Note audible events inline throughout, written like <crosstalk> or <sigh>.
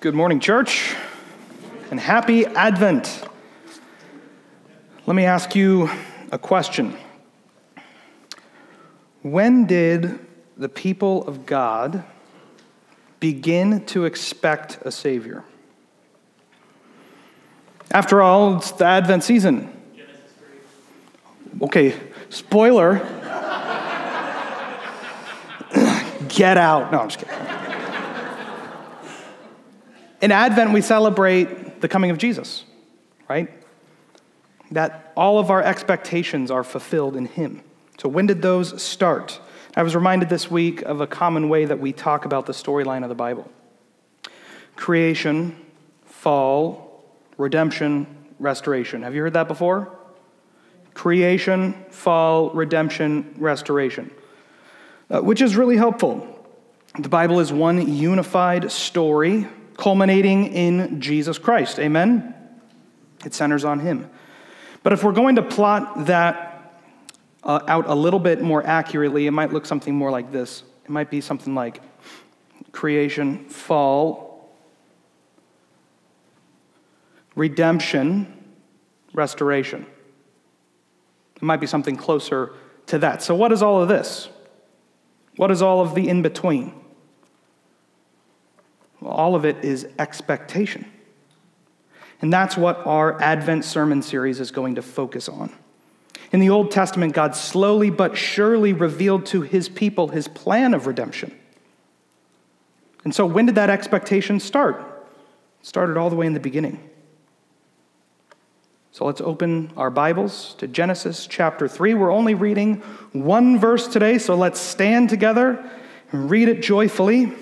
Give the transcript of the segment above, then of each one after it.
Good morning, church, and happy Advent. Let me ask you a question. When did the people of God begin to expect a Savior? After all, it's the Advent season. Okay, spoiler. <laughs> Get out. No, I'm just kidding. In Advent, we celebrate the coming of Jesus, right? That all of our expectations are fulfilled in Him. So, when did those start? I was reminded this week of a common way that we talk about the storyline of the Bible creation, fall, redemption, restoration. Have you heard that before? Creation, fall, redemption, restoration, uh, which is really helpful. The Bible is one unified story culminating in Jesus Christ. Amen? It centers on Him. But if we're going to plot that uh, out a little bit more accurately, it might look something more like this. It might be something like creation, fall, redemption, restoration. It might be something closer to that. So, what is all of this? What is all of the in between? All of it is expectation. And that's what our Advent sermon series is going to focus on. In the Old Testament, God slowly but surely revealed to his people his plan of redemption. And so, when did that expectation start? It started all the way in the beginning. So, let's open our Bibles to Genesis chapter 3. We're only reading one verse today, so let's stand together and read it joyfully.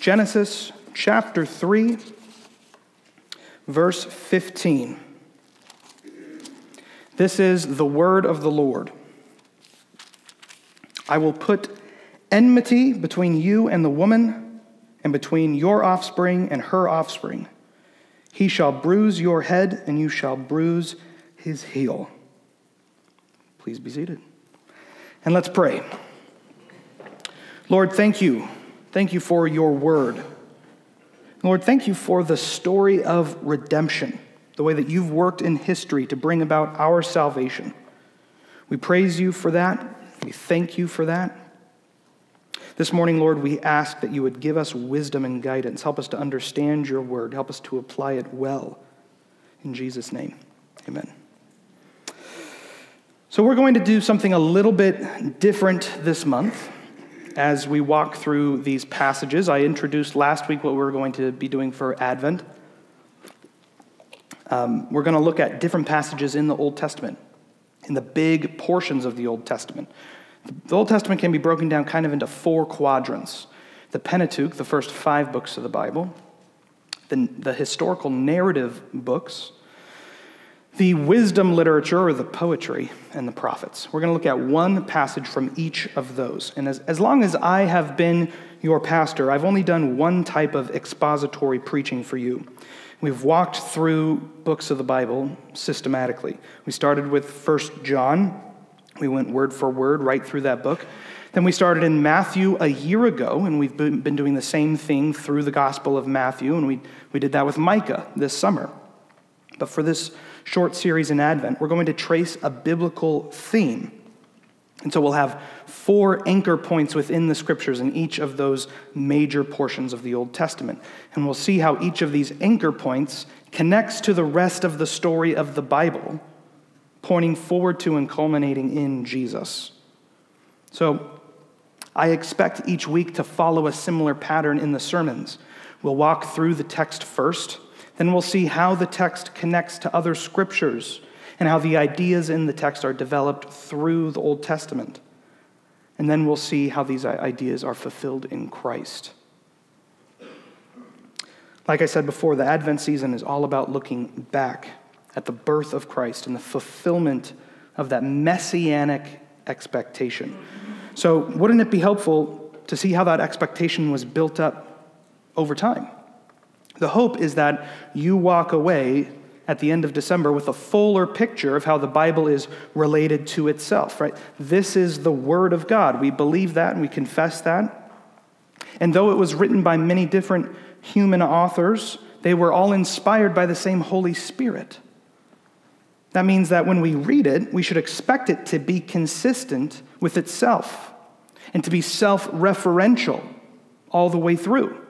Genesis chapter 3, verse 15. This is the word of the Lord. I will put enmity between you and the woman, and between your offspring and her offspring. He shall bruise your head, and you shall bruise his heel. Please be seated. And let's pray. Lord, thank you Thank you for your word. Lord, thank you for the story of redemption, the way that you've worked in history to bring about our salvation. We praise you for that. We thank you for that. This morning, Lord, we ask that you would give us wisdom and guidance. Help us to understand your word. Help us to apply it well. In Jesus' name, amen. So, we're going to do something a little bit different this month as we walk through these passages. I introduced last week what we are going to be doing for Advent. Um, we're going to look at different passages in the Old Testament, in the big portions of the Old Testament. The Old Testament can be broken down kind of into four quadrants the Pentateuch, the first five books of the Bible, the, the historical narrative books, the wisdom literature or the poetry and the prophets. We're going to look at one passage from each of those. And as, as long as I have been your pastor, I've only done one type of expository preaching for you. We've walked through books of the Bible systematically. We started with First John. We went word for word right through that book. Then we started in Matthew a year ago, and we've been doing the same thing through the Gospel of Matthew, and we, we did that with Micah this summer. But for this short series in Advent, we're going to trace a biblical theme. And so we'll have four anchor points within the scriptures in each of those major portions of the Old Testament. And we'll see how each of these anchor points connects to the rest of the story of the Bible, pointing forward to and culminating in Jesus. So I expect each week to follow a similar pattern in the sermons. We'll walk through the text first then we'll see how the text connects to other scriptures and how the ideas in the text are developed through the Old Testament. And then we'll see how these ideas are fulfilled in Christ. Like I said before, the Advent season is all about looking back at the birth of Christ and the fulfillment of that messianic expectation. So, wouldn't it be helpful to see how that expectation was built up over time? The hope is that you walk away at the end of December with a fuller picture of how the Bible is related to itself, right? This is the Word of God. We believe that and we confess that. And though it was written by many different human authors, they were all inspired by the same Holy Spirit. That means that when we read it, we should expect it to be consistent with itself and to be self referential all the way through.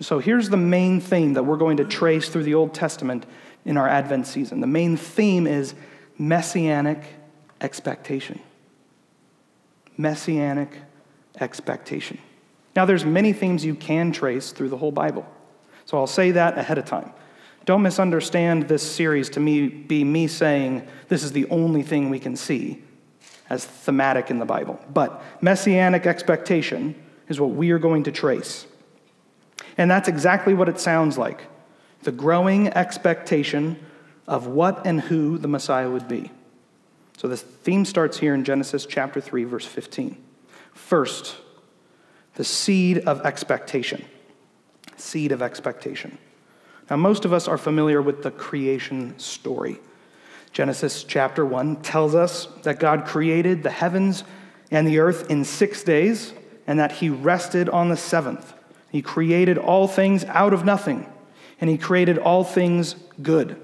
So here's the main theme that we're going to trace through the Old Testament in our Advent season. The main theme is messianic expectation. Messianic expectation. Now there's many themes you can trace through the whole Bible. So I'll say that ahead of time. Don't misunderstand this series to me be me saying this is the only thing we can see as thematic in the Bible. But messianic expectation is what we are going to trace. And that's exactly what it sounds like the growing expectation of what and who the Messiah would be. So the theme starts here in Genesis chapter 3, verse 15. First, the seed of expectation. Seed of expectation. Now, most of us are familiar with the creation story. Genesis chapter 1 tells us that God created the heavens and the earth in six days and that he rested on the seventh. He created all things out of nothing, and he created all things good.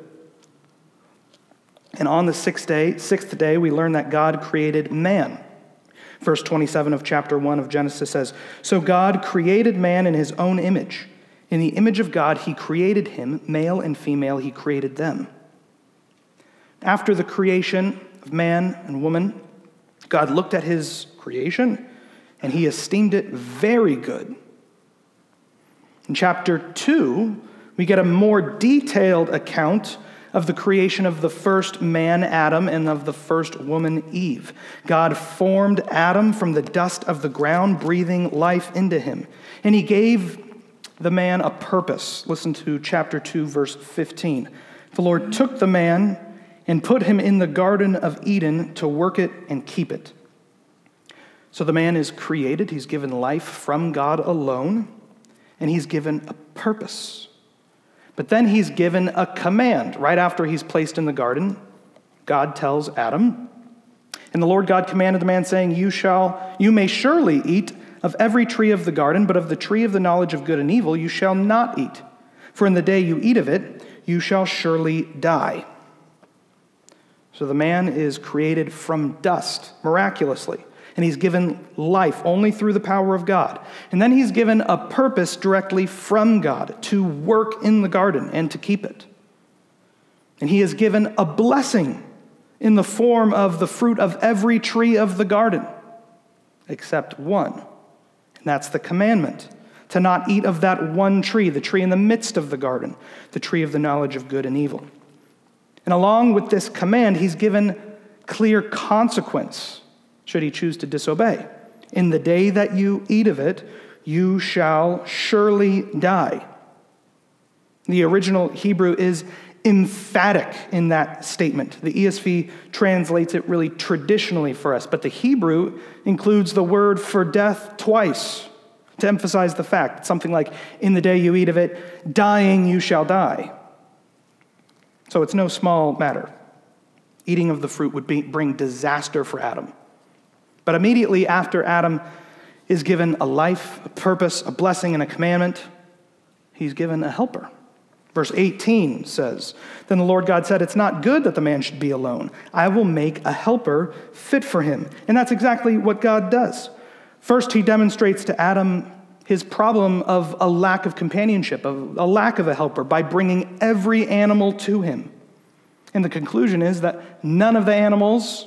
And on the sixth day, sixth day, we learn that God created man. Verse 27 of chapter 1 of Genesis says, So God created man in his own image. In the image of God, he created him, male and female, he created them. After the creation of man and woman, God looked at his creation and he esteemed it very good. In chapter 2, we get a more detailed account of the creation of the first man, Adam, and of the first woman, Eve. God formed Adam from the dust of the ground, breathing life into him. And he gave the man a purpose. Listen to chapter 2, verse 15. The Lord took the man and put him in the Garden of Eden to work it and keep it. So the man is created, he's given life from God alone, and he's given a purpose. But then he's given a command right after he's placed in the garden. God tells Adam, and the Lord God commanded the man, saying, You shall, you may surely eat of every tree of the garden, but of the tree of the knowledge of good and evil you shall not eat. For in the day you eat of it, you shall surely die. So the man is created from dust miraculously, and he's given life only through the power of God. And then he's given a purpose directly from God to work in the garden and to keep it. And he is given a blessing in the form of the fruit of every tree of the garden, except one and that's the commandment to not eat of that one tree, the tree in the midst of the garden, the tree of the knowledge of good and evil. And along with this command, he's given clear consequence should he choose to disobey. In the day that you eat of it, you shall surely die. The original Hebrew is emphatic in that statement. The ESV translates it really traditionally for us, but the Hebrew includes the word for death twice to emphasize the fact. It's something like, in the day you eat of it, dying you shall die. So it's no small matter. Eating of the fruit would be, bring disaster for Adam. But immediately after Adam is given a life, a purpose, a blessing, and a commandment, he's given a helper. Verse 18 says, Then the Lord God said, It's not good that the man should be alone. I will make a helper fit for him. And that's exactly what God does. First, he demonstrates to Adam his problem of a lack of companionship, of a lack of a helper, by bringing every animal to him. And the conclusion is that none of the animals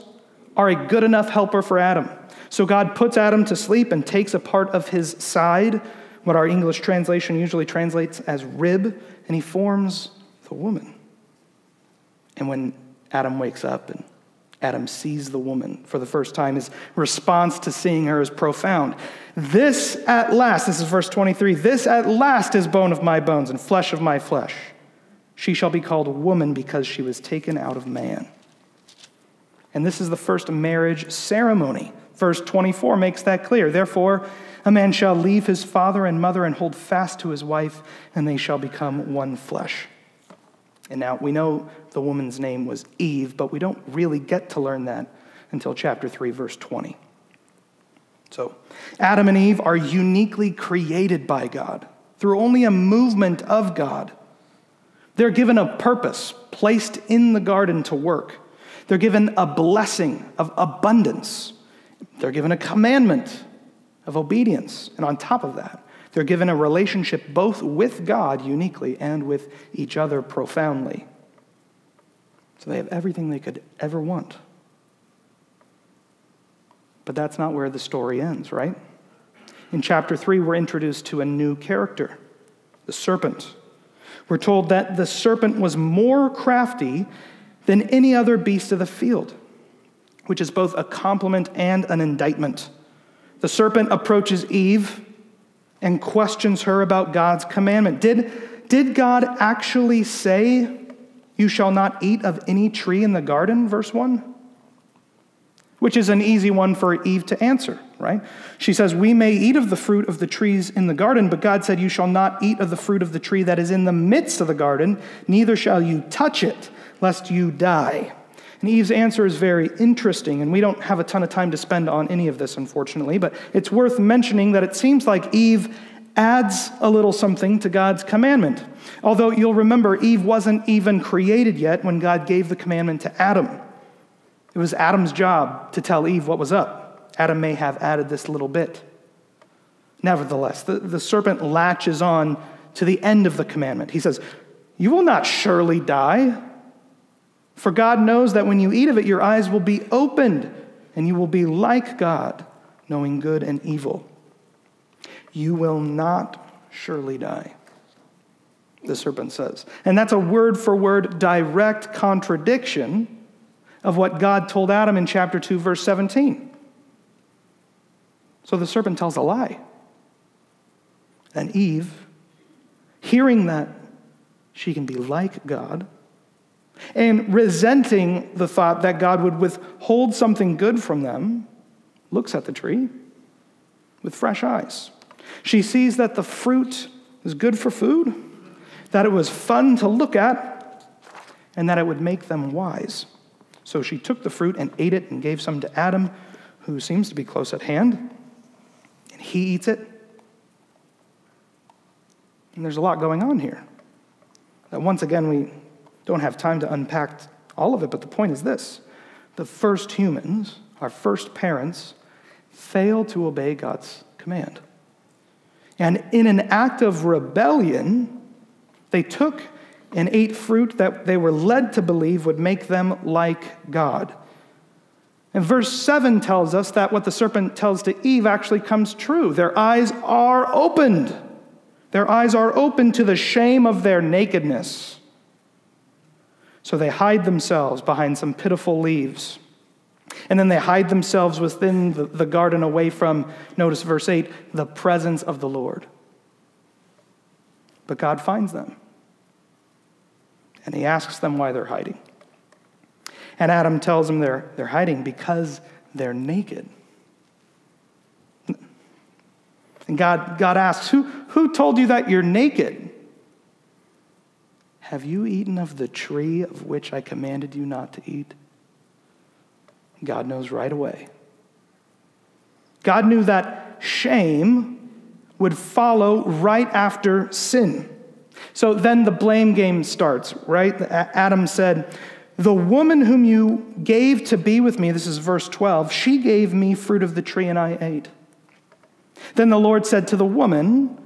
are a good enough helper for Adam. So God puts Adam to sleep and takes a part of his side, what our English translation usually translates as rib, and he forms the woman. And when Adam wakes up and Adam sees the woman for the first time, his response to seeing her is profound. This at last, this is verse 23, this at last is bone of my bones and flesh of my flesh. She shall be called woman because she was taken out of man. And this is the first marriage ceremony. Verse 24 makes that clear. Therefore, a man shall leave his father and mother and hold fast to his wife, and they shall become one flesh. And now we know the woman's name was Eve, but we don't really get to learn that until chapter 3, verse 20. So, Adam and Eve are uniquely created by God through only a movement of God. They're given a purpose, placed in the garden to work. They're given a blessing of abundance. They're given a commandment of obedience. And on top of that, they're given a relationship both with God uniquely and with each other profoundly. So they have everything they could ever want. But that's not where the story ends, right? In chapter 3, we're introduced to a new character, the serpent. We're told that the serpent was more crafty than any other beast of the field, which is both a compliment and an indictment. The serpent approaches Eve and questions her about God's commandment. Did, did God actually say, You shall not eat of any tree in the garden? Verse 1 which is an easy one for Eve to answer, right? She says, We may eat of the fruit of the trees in the garden, but God said, You shall not eat of the fruit of the tree that is in the midst of the garden, neither shall you touch it, lest you die. And Eve's answer is very interesting, and we don't have a ton of time to spend on any of this, unfortunately, but it's worth mentioning that it seems like Eve adds a little something to God's commandment. Although you'll remember, Eve wasn't even created yet when God gave the commandment to Adam. It was Adam's job to tell Eve what was up. Adam may have added this little bit. Nevertheless, the, the serpent latches on to the end of the commandment. He says, You will not surely die. For God knows that when you eat of it, your eyes will be opened, and you will be like God, knowing good and evil. You will not surely die, the serpent says. And that's a word for word direct contradiction of what God told Adam in chapter 2, verse 17. So the serpent tells a lie. And Eve, hearing that she can be like God, and resenting the thought that God would withhold something good from them, looks at the tree with fresh eyes. She sees that the fruit is good for food, that it was fun to look at, and that it would make them wise. So she took the fruit and ate it and gave some to Adam, who seems to be close at hand. And he eats it. And there's a lot going on here. That once again, we don't have time to unpack all of it, but the point is this the first humans, our first parents, failed to obey God's command. And in an act of rebellion, they took and ate fruit that they were led to believe would make them like God. And verse 7 tells us that what the serpent tells to Eve actually comes true. Their eyes are opened. Their eyes are open to the shame of their nakedness. So they hide themselves behind some pitiful leaves. And then they hide themselves within the, the garden away from, notice verse 8, the presence of the Lord. But God finds them and he asks them why they're hiding. And Adam tells them they're, they're hiding because they're naked. And God, God asks, who, who told you that you're naked? Have you eaten of the tree of which I commanded you not to eat? God knows right away. God knew that shame would follow right after sin. So then the blame game starts, right? Adam said, The woman whom you gave to be with me, this is verse 12, she gave me fruit of the tree and I ate. Then the Lord said to the woman,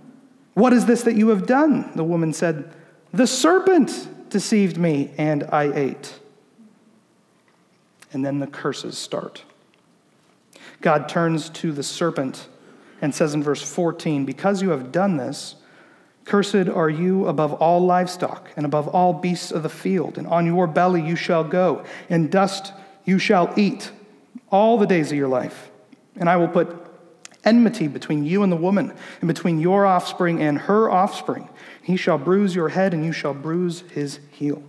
What is this that you have done? The woman said, The serpent deceived me and I ate. And then the curses start. God turns to the serpent and says in verse 14, Because you have done this, Cursed are you above all livestock and above all beasts of the field, and on your belly you shall go, and dust you shall eat all the days of your life. And I will put enmity between you and the woman, and between your offspring and her offspring. He shall bruise your head, and you shall bruise his heel.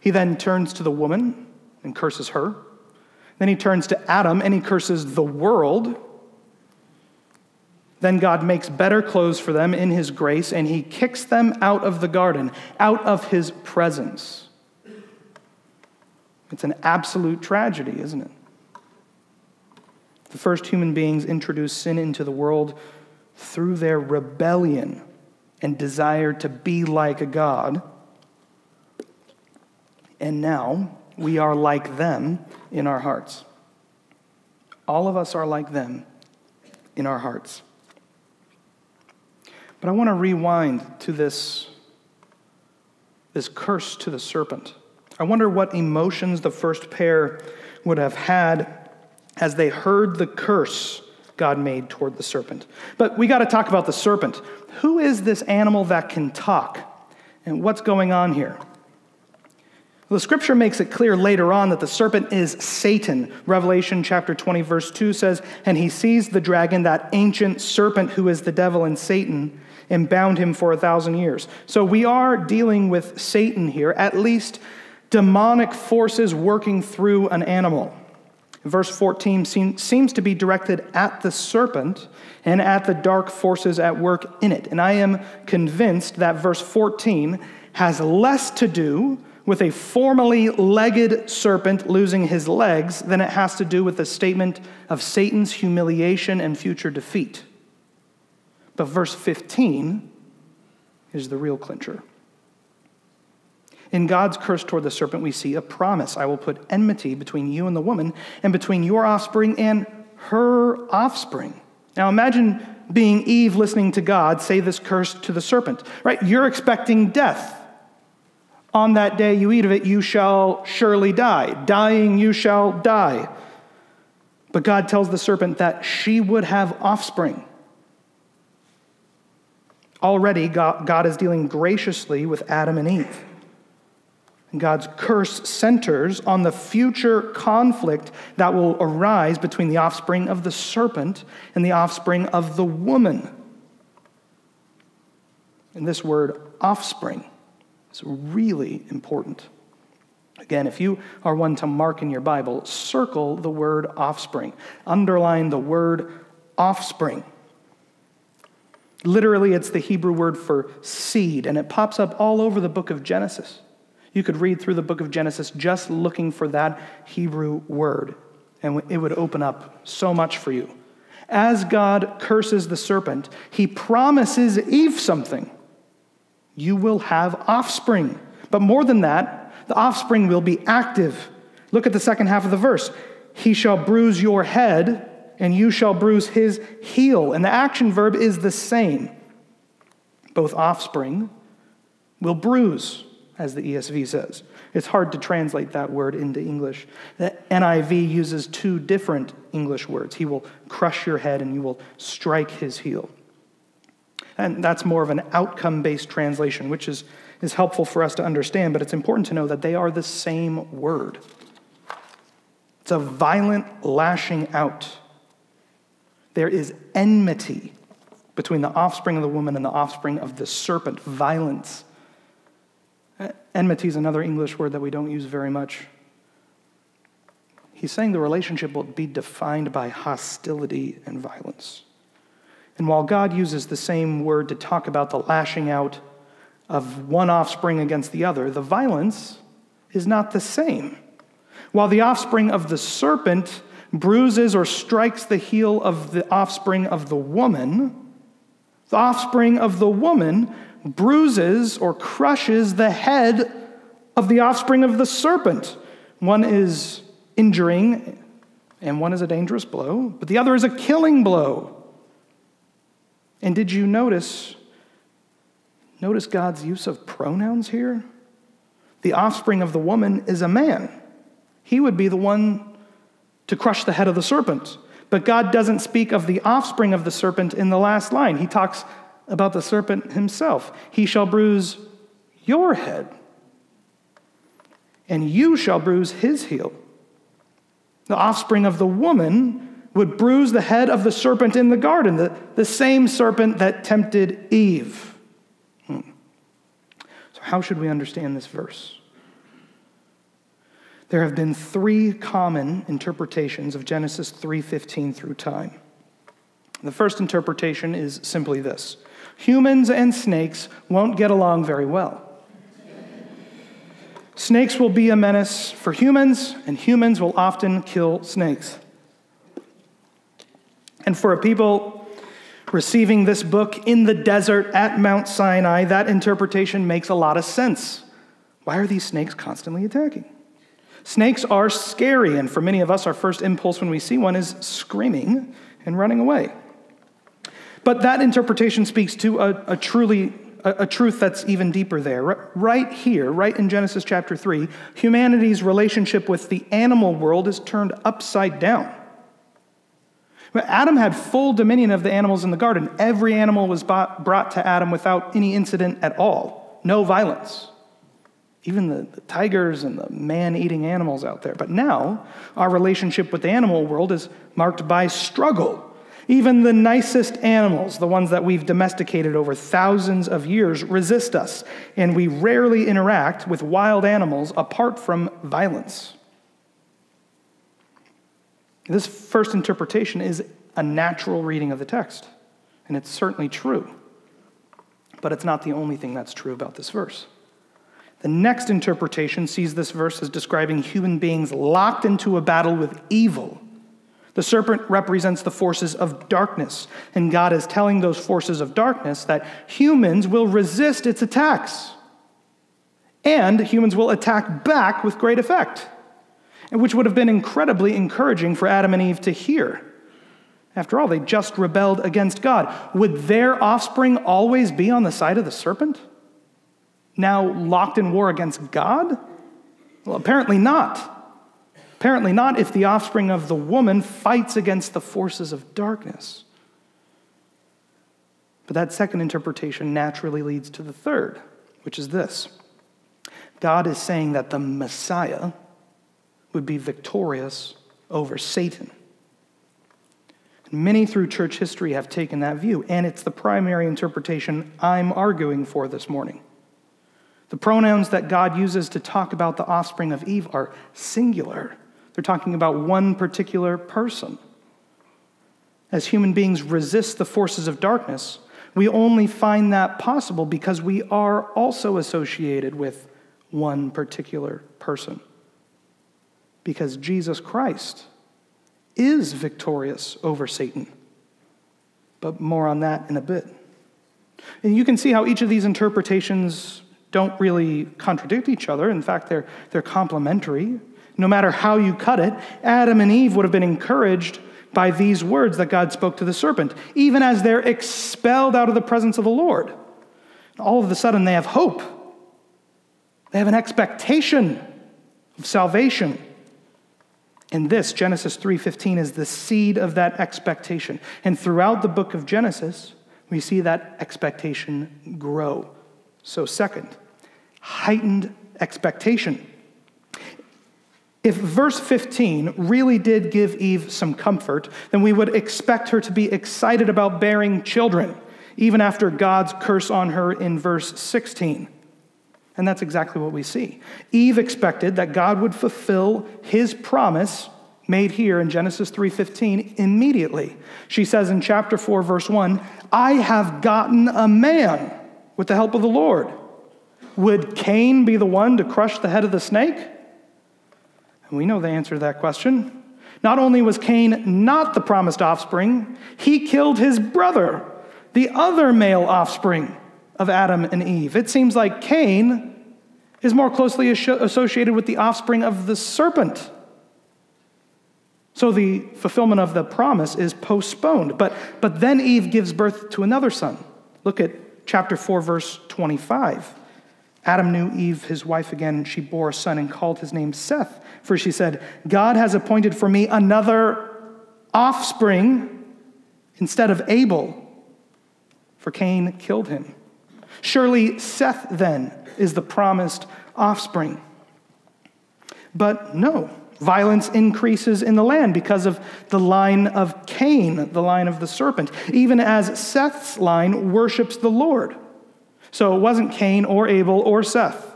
He then turns to the woman and curses her. Then he turns to Adam and he curses the world then God makes better clothes for them in his grace, and he kicks them out of the garden, out of his presence. It's an absolute tragedy, isn't it? The first human beings introduced sin into the world through their rebellion and desire to be like a God. And now we are like them in our hearts. All of us are like them in our hearts. But I want to rewind to this, this curse to the serpent. I wonder what emotions the first pair would have had as they heard the curse God made toward the serpent. But we got to talk about the serpent. Who is this animal that can talk? And what's going on here? Well, the scripture makes it clear later on that the serpent is Satan. Revelation chapter 20, verse 2 says, And he seized the dragon, that ancient serpent who is the devil and Satan, and bound him for a thousand years. So we are dealing with Satan here, at least demonic forces working through an animal. Verse 14 seems to be directed at the serpent and at the dark forces at work in it. And I am convinced that verse 14 has less to do with a formerly legged serpent losing his legs than it has to do with the statement of Satan's humiliation and future defeat. But verse 15 is the real clincher. In God's curse toward the serpent, we see a promise I will put enmity between you and the woman, and between your offspring and her offspring. Now imagine being Eve listening to God say this curse to the serpent, right? You're expecting death. On that day you eat of it, you shall surely die. Dying, you shall die. But God tells the serpent that she would have offspring. Already, God, is dealing graciously with Adam and Eve. God's curse centers on the future conflict that will arise between the offspring of the serpent and the offspring of the woman. And this word, offspring, is really important. Again, if you are one to mark in your Bible, circle the word offspring, underline the word offspring. Literally, it's the Hebrew word for seed, and it pops up all over the book of Genesis. You could read through the book of Genesis just looking for that Hebrew word, and it would open up so much for you. As God curses the serpent, he promises Eve something. You will have offspring. But more than that, the offspring will be active. Look at the second half of the verse. He shall bruise your head, and you shall bruise his heel. And the action verb is the same. Both offspring will bruise as the ESV says. It's hard to translate that word into English. The NIV uses two different English words. He will crush your head and you will strike his heel. And that's more of an outcome based translation, which is, is helpful for us to understand, but it's important to know that they are the same word. It's a violent lashing out. There is enmity between the offspring of the woman and the offspring of the serpent, violence Enmity is another English word that we don't use very much. He's saying the relationship will be defined by hostility and violence. And while God uses the same word to talk about the lashing out of one offspring against the other, the violence is not the same. While the offspring of the serpent bruises or strikes the heel of the offspring of the woman, the offspring of the woman bruises or crushes the head of the offspring of the serpent. One is injuring, and one is a dangerous blow, but the other is a killing blow. And did you notice notice God's use of pronouns here? The offspring of the woman is a man. He would be the one to crush the head of the serpent. But God doesn't speak of the offspring of the serpent in the last line. He talks about the serpent himself. He shall bruise your head, and you shall bruise his heel. The offspring of the woman would bruise the head of the serpent in the garden, the, the same serpent that tempted Eve. Hmm. So, how should we understand this verse? There have been three common interpretations of Genesis 3:15 through time. The first interpretation is simply this humans and snakes won't get along very well. Snakes will be a menace for humans, and humans will often kill snakes. And for a people receiving this book in the desert at Mount Sinai, that interpretation makes a lot of sense. Why are these snakes constantly attacking? Snakes are scary, and for many of us, our first impulse when we see one is screaming and running away. But that interpretation speaks to a, a truly a, truth that's even deeper there. Right here, right in Genesis chapter 3, humanity's relationship with the animal world is turned upside down. Adam had full dominion of the animals in the garden. Every animal was brought to Adam without any incident at all, no violence. Even the, the tigers and the man eating animals out there. But now, our relationship with the animal world is marked by struggle even the nicest animals, the ones that we've domesticated over thousands of years, resist us, and we rarely interact with wild animals apart from violence. This first interpretation is a natural reading of the text, and it's certainly true. But it's not the only thing that's true about this verse. The next interpretation sees this verse as describing human beings locked into a battle with evil the serpent represents the forces of darkness, and God is telling those forces of darkness that humans will resist its attacks. And humans will attack back with great effect, which would have been incredibly encouraging for Adam and Eve to hear. After all, they just rebelled against God. Would their offspring always be on the side of the serpent? Now locked in war against God? Well, apparently not. Apparently, not if the offspring of the woman fights against the forces of darkness. But that second interpretation naturally leads to the third, which is this God is saying that the Messiah would be victorious over Satan. Many through church history have taken that view, and it's the primary interpretation I'm arguing for this morning. The pronouns that God uses to talk about the offspring of Eve are singular. They're talking about one particular person. As human beings resist the forces of darkness, we only find that possible because we are also associated with one particular person. Because Jesus Christ is victorious over Satan. But more on that in a bit. And you can see how each of these interpretations don't really contradict each other. In fact, they're, they're complementary no matter how you cut it, Adam and Eve would have been encouraged by these words that God spoke to the serpent, even as they're expelled out of the presence of the Lord. All of a sudden, they have hope. They have an expectation of salvation. And this, Genesis 3:15, is the seed of that expectation. And throughout the book of Genesis, we see that expectation grow. So, second, heightened expectation. If verse 15 really did give Eve some comfort, then we would expect her to be excited about bearing children, even after God's curse on her in verse 16. And that's exactly what we see. Eve expected that God would fulfill his promise made here in Genesis 3:15 immediately. She says in chapter 4 verse 1, "I have gotten a man with the help of the Lord." Would Cain be the one to crush the head of the snake? And we know the answer to that question. Not only was Cain not the promised offspring, he killed his brother, the other male offspring of Adam and Eve. It seems like Cain is more closely associated with the offspring of the serpent. So the fulfillment of the promise is postponed. But, but then Eve gives birth to another son. Look at chapter 4, verse 25. Adam knew Eve, his wife, again, and she bore a son and called his name Seth. For she said, God has appointed for me another offspring instead of Abel, for Cain killed him. Surely Seth, then, is the promised offspring. But no, violence increases in the land because of the line of Cain, the line of the serpent, even as Seth's line worships the Lord. So it wasn't Cain or Abel or Seth.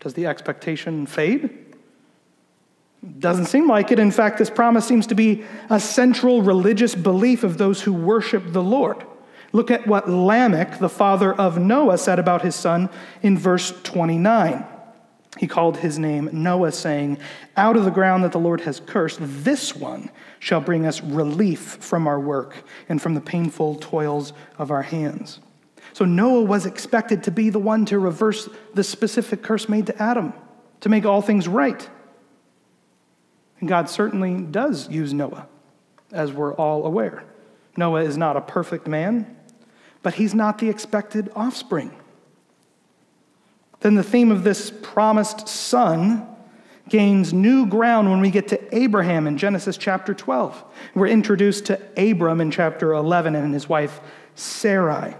Does the expectation fade? Doesn't seem like it. In fact, this promise seems to be a central religious belief of those who worship the Lord. Look at what Lamech, the father of Noah, said about his son in verse 29. He called his name Noah, saying, Out of the ground that the Lord has cursed, this one shall bring us relief from our work and from the painful toils of our hands. So Noah was expected to be the one to reverse the specific curse made to Adam, to make all things right. And God certainly does use Noah, as we're all aware. Noah is not a perfect man, but he's not the expected offspring. Then the theme of this promised son gains new ground when we get to Abraham in Genesis chapter 12. We're introduced to Abram in chapter 11 and his wife Sarai.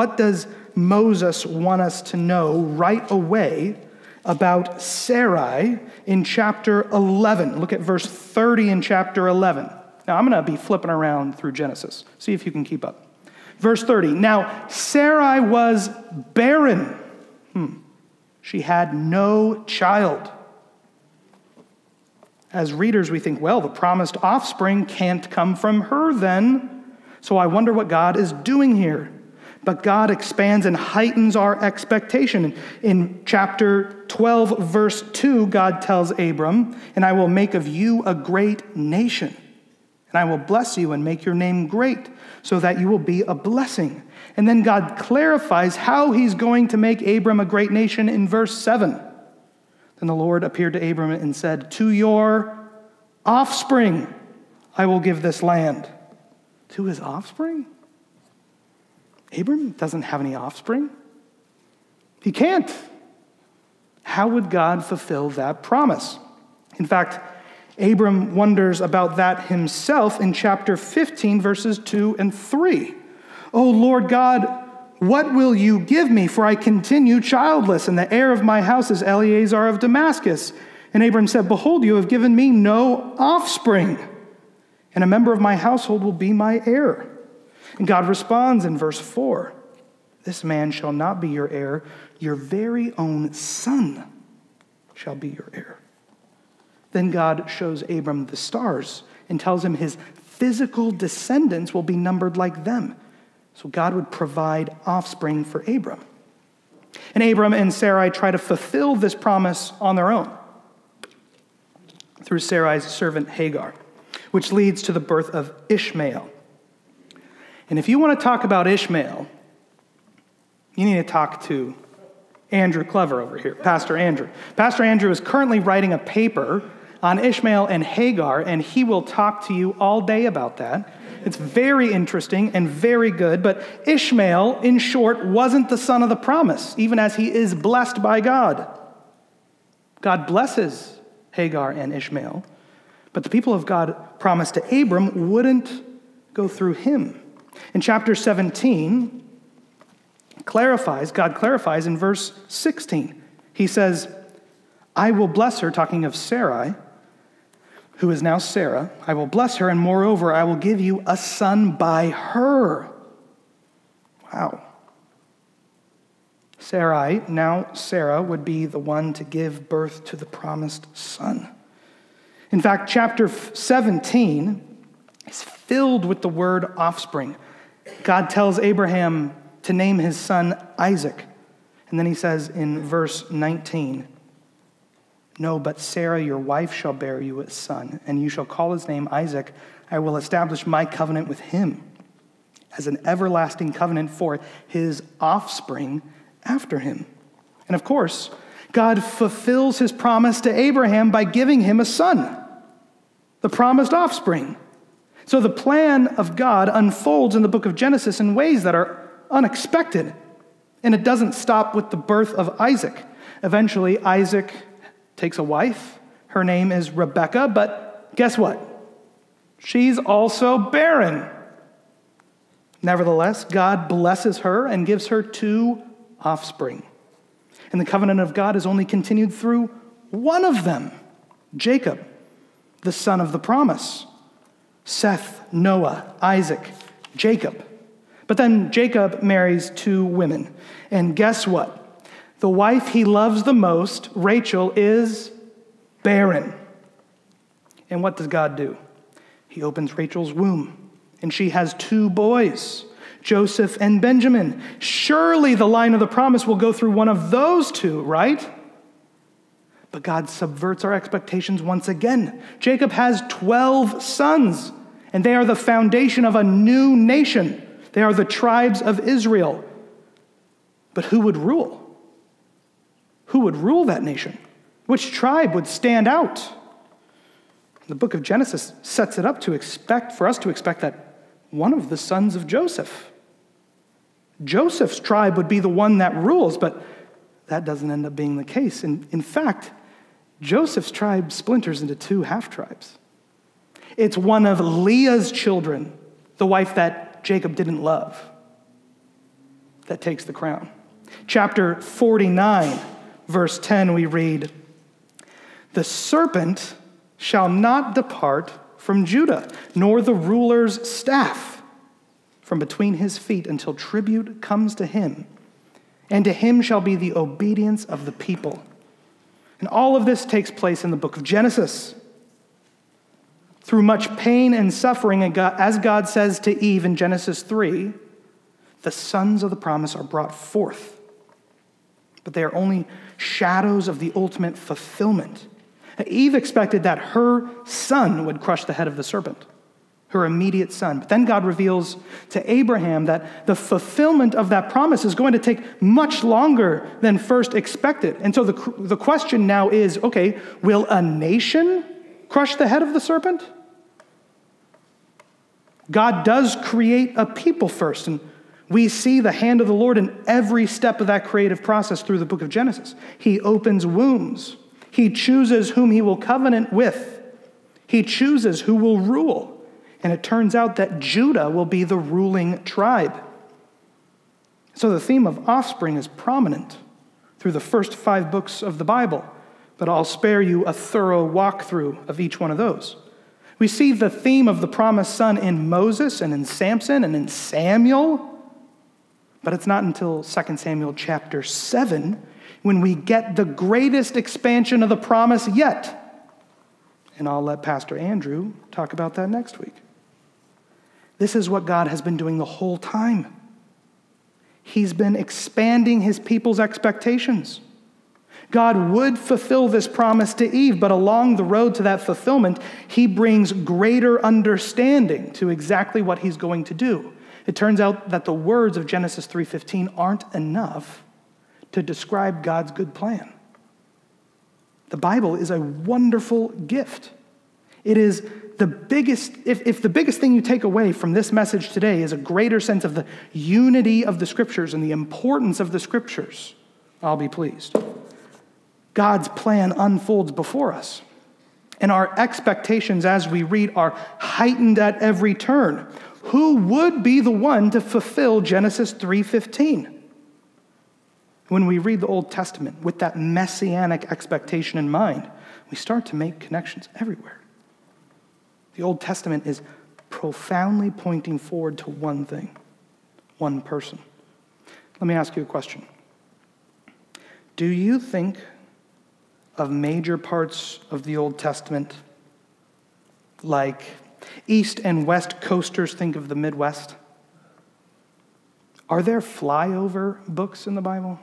What does Moses want us to know right away about Sarai in chapter 11? Look at verse 30 in chapter 11. Now, I'm going to be flipping around through Genesis. See if you can keep up. Verse 30. Now, Sarai was barren. Hmm. She had no child. As readers, we think, well, the promised offspring can't come from her then. So I wonder what God is doing here. But God expands and heightens our expectation. In chapter 12, verse 2, God tells Abram, And I will make of you a great nation, and I will bless you and make your name great, so that you will be a blessing. And then God clarifies how he's going to make Abram a great nation in verse 7. Then the Lord appeared to Abram and said, To your offspring I will give this land. To his offspring? Abram doesn't have any offspring. He can't. How would God fulfill that promise? In fact, Abram wonders about that himself in chapter 15, verses 2 and 3. Oh Lord God, what will you give me? For I continue childless, and the heir of my house is Eliezer of Damascus. And Abram said, Behold, you have given me no offspring, and a member of my household will be my heir. And God responds in verse 4 This man shall not be your heir, your very own son shall be your heir. Then God shows Abram the stars and tells him his physical descendants will be numbered like them. So God would provide offspring for Abram. And Abram and Sarai try to fulfill this promise on their own through Sarai's servant Hagar, which leads to the birth of Ishmael. And if you want to talk about Ishmael, you need to talk to Andrew Clever over here, Pastor Andrew. Pastor Andrew is currently writing a paper on Ishmael and Hagar, and he will talk to you all day about that. It's very interesting and very good, but Ishmael, in short, wasn't the son of the promise, even as he is blessed by God. God blesses Hagar and Ishmael, but the people of God promised to Abram wouldn't go through him. In chapter 17, clarifies, God clarifies in verse 16. He says, I will bless her, talking of Sarai, who is now Sarah. I will bless her, and moreover, I will give you a son by her. Wow. Sarai, now Sarah, would be the one to give birth to the promised son. In fact, chapter 17 is filled with the word offspring. God tells Abraham to name his son Isaac. And then he says in verse 19, No, but Sarah, your wife, shall bear you a son, and you shall call his name Isaac. I will establish my covenant with him as an everlasting covenant for his offspring after him. And of course, God fulfills his promise to Abraham by giving him a son, the promised offspring. So the plan of God unfolds in the book of Genesis in ways that are unexpected. And it doesn't stop with the birth of Isaac. Eventually, Isaac takes a wife. Her name is Rebecca, but guess what? She's also barren. Nevertheless, God blesses her and gives her two offspring. And the covenant of God is only continued through one of them, Jacob, the son of the promise. Seth, Noah, Isaac, Jacob. But then Jacob marries two women. And guess what? The wife he loves the most, Rachel, is barren. And what does God do? He opens Rachel's womb, and she has two boys, Joseph and Benjamin. Surely the line of the promise will go through one of those two, right? But God subverts our expectations once again. Jacob has 12 sons, and they are the foundation of a new nation. They are the tribes of Israel. But who would rule? Who would rule that nation? Which tribe would stand out? The book of Genesis sets it up to expect for us to expect that one of the sons of Joseph. Joseph's tribe would be the one that rules, but that doesn't end up being the case. In, in fact, Joseph's tribe splinters into two half tribes. It's one of Leah's children, the wife that Jacob didn't love, that takes the crown. Chapter 49, verse 10, we read The serpent shall not depart from Judah, nor the ruler's staff from between his feet until tribute comes to him, and to him shall be the obedience of the people. And all of this takes place in the book of Genesis. Through much pain and suffering, as God says to Eve in Genesis 3, the sons of the promise are brought forth. But they are only shadows of the ultimate fulfillment. Eve expected that her son would crush the head of the serpent, her immediate son. But then God reveals to Abraham that the fulfillment of that promise is going to take much longer than first expected. And so the, the question now is okay, will a nation crush the head of the serpent? God does create a people first, and we see the hand of the Lord in every step of that creative process through the book of Genesis. He opens wombs. He chooses whom he will covenant with. He chooses who will rule. And it turns out that Judah will be the ruling tribe. So the theme of offspring is prominent through the first five books of the Bible, but I'll spare you a thorough walkthrough of each one of those. We see the theme of the promised son in Moses and in Samson and in Samuel, but it's not until 2 Samuel chapter 7 when we get the greatest expansion of the promise yet. And I'll let Pastor Andrew talk about that next week. This is what God has been doing the whole time. He's been expanding his people's expectations. God would fulfill this promise to Eve, but along the road to that fulfillment, he brings greater understanding to exactly what he's going to do. It turns out that the words of Genesis 3:15 aren't enough to describe God's good plan. The Bible is a wonderful gift. It is the biggest, if, if the biggest thing you take away from this message today is a greater sense of the unity of the scriptures and the importance of the scriptures, I'll be pleased. God's plan unfolds before us. And our expectations as we read are heightened at every turn. Who would be the one to fulfill Genesis 3:15? When we read the Old Testament with that messianic expectation in mind, we start to make connections everywhere. The Old Testament is profoundly pointing forward to one thing, one person. Let me ask you a question. Do you think of major parts of the Old Testament like East and West coasters think of the Midwest? Are there flyover books in the Bible?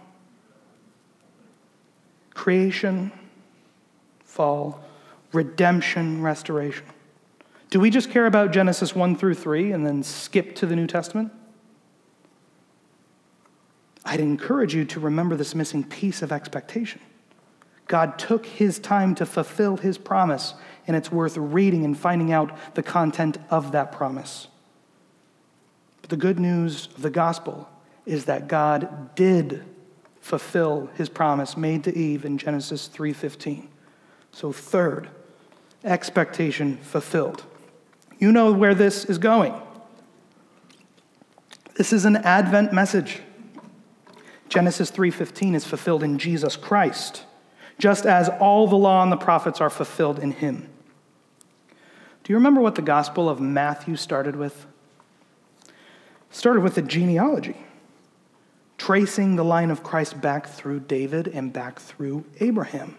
creation, fall, redemption, restoration. Do we just care about Genesis 1 through 3 and then skip to the New Testament? I'd encourage you to remember this missing piece of expectation. God took his time to fulfill his promise, and it's worth reading and finding out the content of that promise. But the good news of the gospel is that God did fulfill his promise made to Eve in Genesis 3:15. So third, expectation fulfilled. You know where this is going. This is an advent message. Genesis 3:15 is fulfilled in Jesus Christ, just as all the law and the prophets are fulfilled in him. Do you remember what the gospel of Matthew started with? It started with a genealogy tracing the line of Christ back through David and back through Abraham.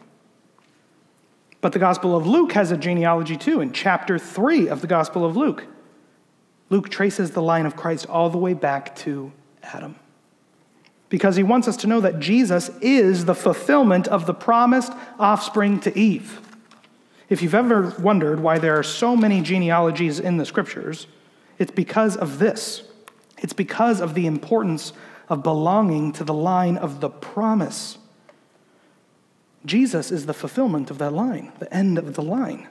But the Gospel of Luke has a genealogy too. In chapter 3 of the Gospel of Luke, Luke traces the line of Christ all the way back to Adam. Because he wants us to know that Jesus is the fulfillment of the promised offspring to Eve. If you've ever wondered why there are so many genealogies in the scriptures, it's because of this. It's because of the importance of belonging to the line of the promise. Jesus is the fulfillment of that line, the end of the line.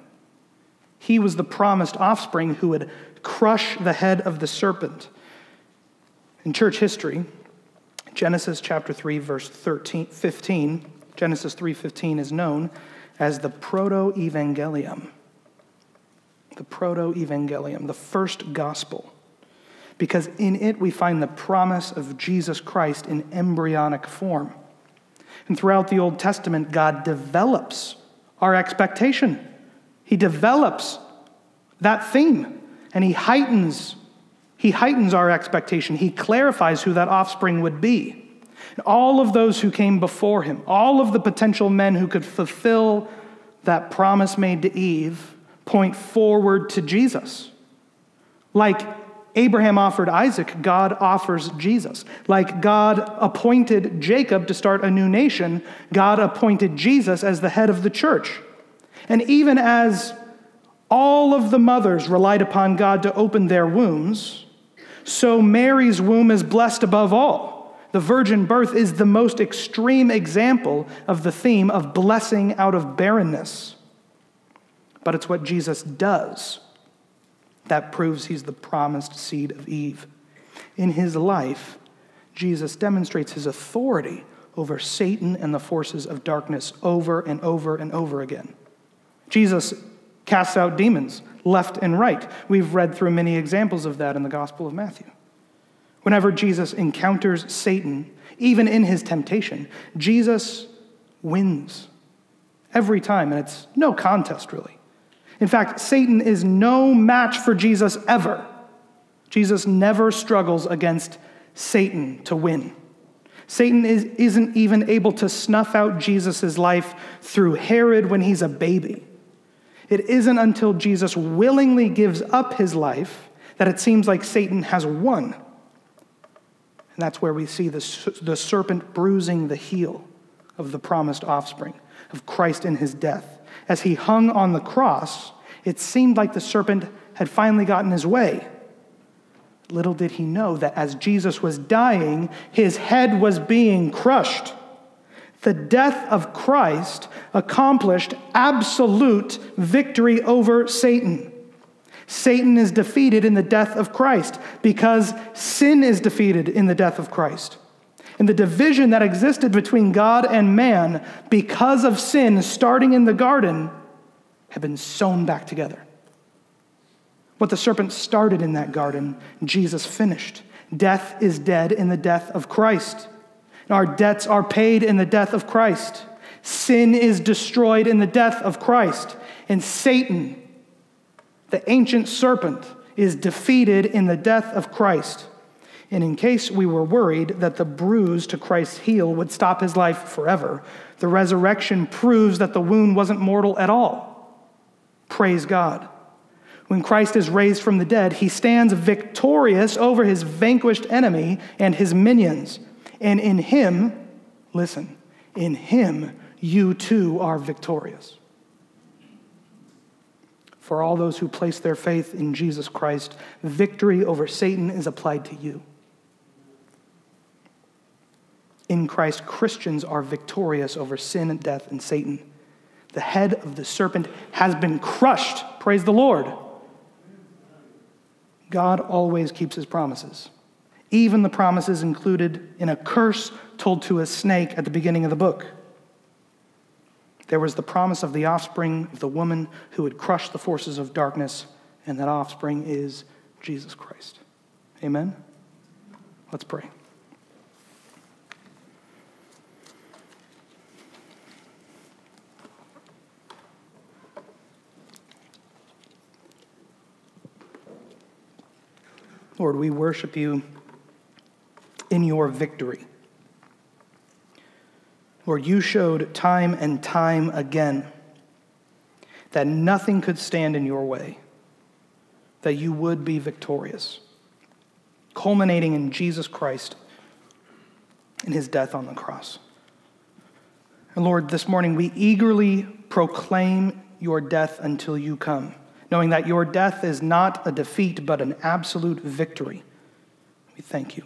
He was the promised offspring who would crush the head of the serpent. In church history, Genesis chapter 3 verse 13, 15, Genesis 3:15 is known as the proto-evangelium. The proto-evangelium, the first gospel. Because in it we find the promise of Jesus Christ in embryonic form. And throughout the Old Testament, God develops our expectation. He develops that theme and he heightens he heightens our expectation. He clarifies who that offspring would be. And all of those who came before him, all of the potential men who could fulfill that promise made to Eve, point forward to Jesus. Like Abraham offered Isaac, God offers Jesus. Like God appointed Jacob to start a new nation, God appointed Jesus as the head of the church. And even as all of the mothers relied upon God to open their wombs, so Mary's womb is blessed above all. The virgin birth is the most extreme example of the theme of blessing out of barrenness. But it's what Jesus does that proves he's the promised seed of Eve. In his life, Jesus demonstrates his authority over Satan and the forces of darkness over and over and over again. Jesus casts out demons left and right. We've read through many examples of that in the Gospel of Matthew. Whenever Jesus encounters Satan, even in his temptation, Jesus wins every time, and it's no contest, really. In fact, Satan is no match for Jesus ever. Jesus never struggles against Satan to win. Satan is, isn't even able to snuff out Jesus' life through Herod when he's a baby. It isn't until Jesus willingly gives up his life that it seems like Satan has won. And that's where we see the, the serpent bruising the heel of the promised offspring, of Christ in his death. As he hung on the cross, it seemed like the serpent had finally gotten his way. Little did he know that as Jesus was dying, his head was being crushed. The death of Christ accomplished absolute victory over Satan. Satan is defeated in the death of Christ because sin is defeated in the death of Christ. And the division that existed between God and man because of sin starting in the garden have been sewn back together. What the serpent started in that garden, Jesus finished. Death is dead in the death of Christ. Our debts are paid in the death of Christ. Sin is destroyed in the death of Christ. And Satan, the ancient serpent, is defeated in the death of Christ. And in case we were worried that the bruise to Christ's heel would stop his life forever, the resurrection proves that the wound wasn't mortal at all. Praise God. When Christ is raised from the dead, he stands victorious over his vanquished enemy and his minions. And in him, listen, in him you too are victorious. For all those who place their faith in Jesus Christ, victory over Satan is applied to you. In Christ, Christians are victorious over sin and death and Satan. The head of the serpent has been crushed. Praise the Lord. God always keeps his promises, even the promises included in a curse told to a snake at the beginning of the book. There was the promise of the offspring of the woman who would crush the forces of darkness, and that offspring is Jesus Christ. Amen? Let's pray. Lord, we worship you in your victory. Lord, you showed time and time again that nothing could stand in your way, that you would be victorious, culminating in Jesus Christ in his death on the cross. And Lord, this morning we eagerly proclaim your death until you come, knowing that your death is not a defeat, but an absolute victory. We thank you.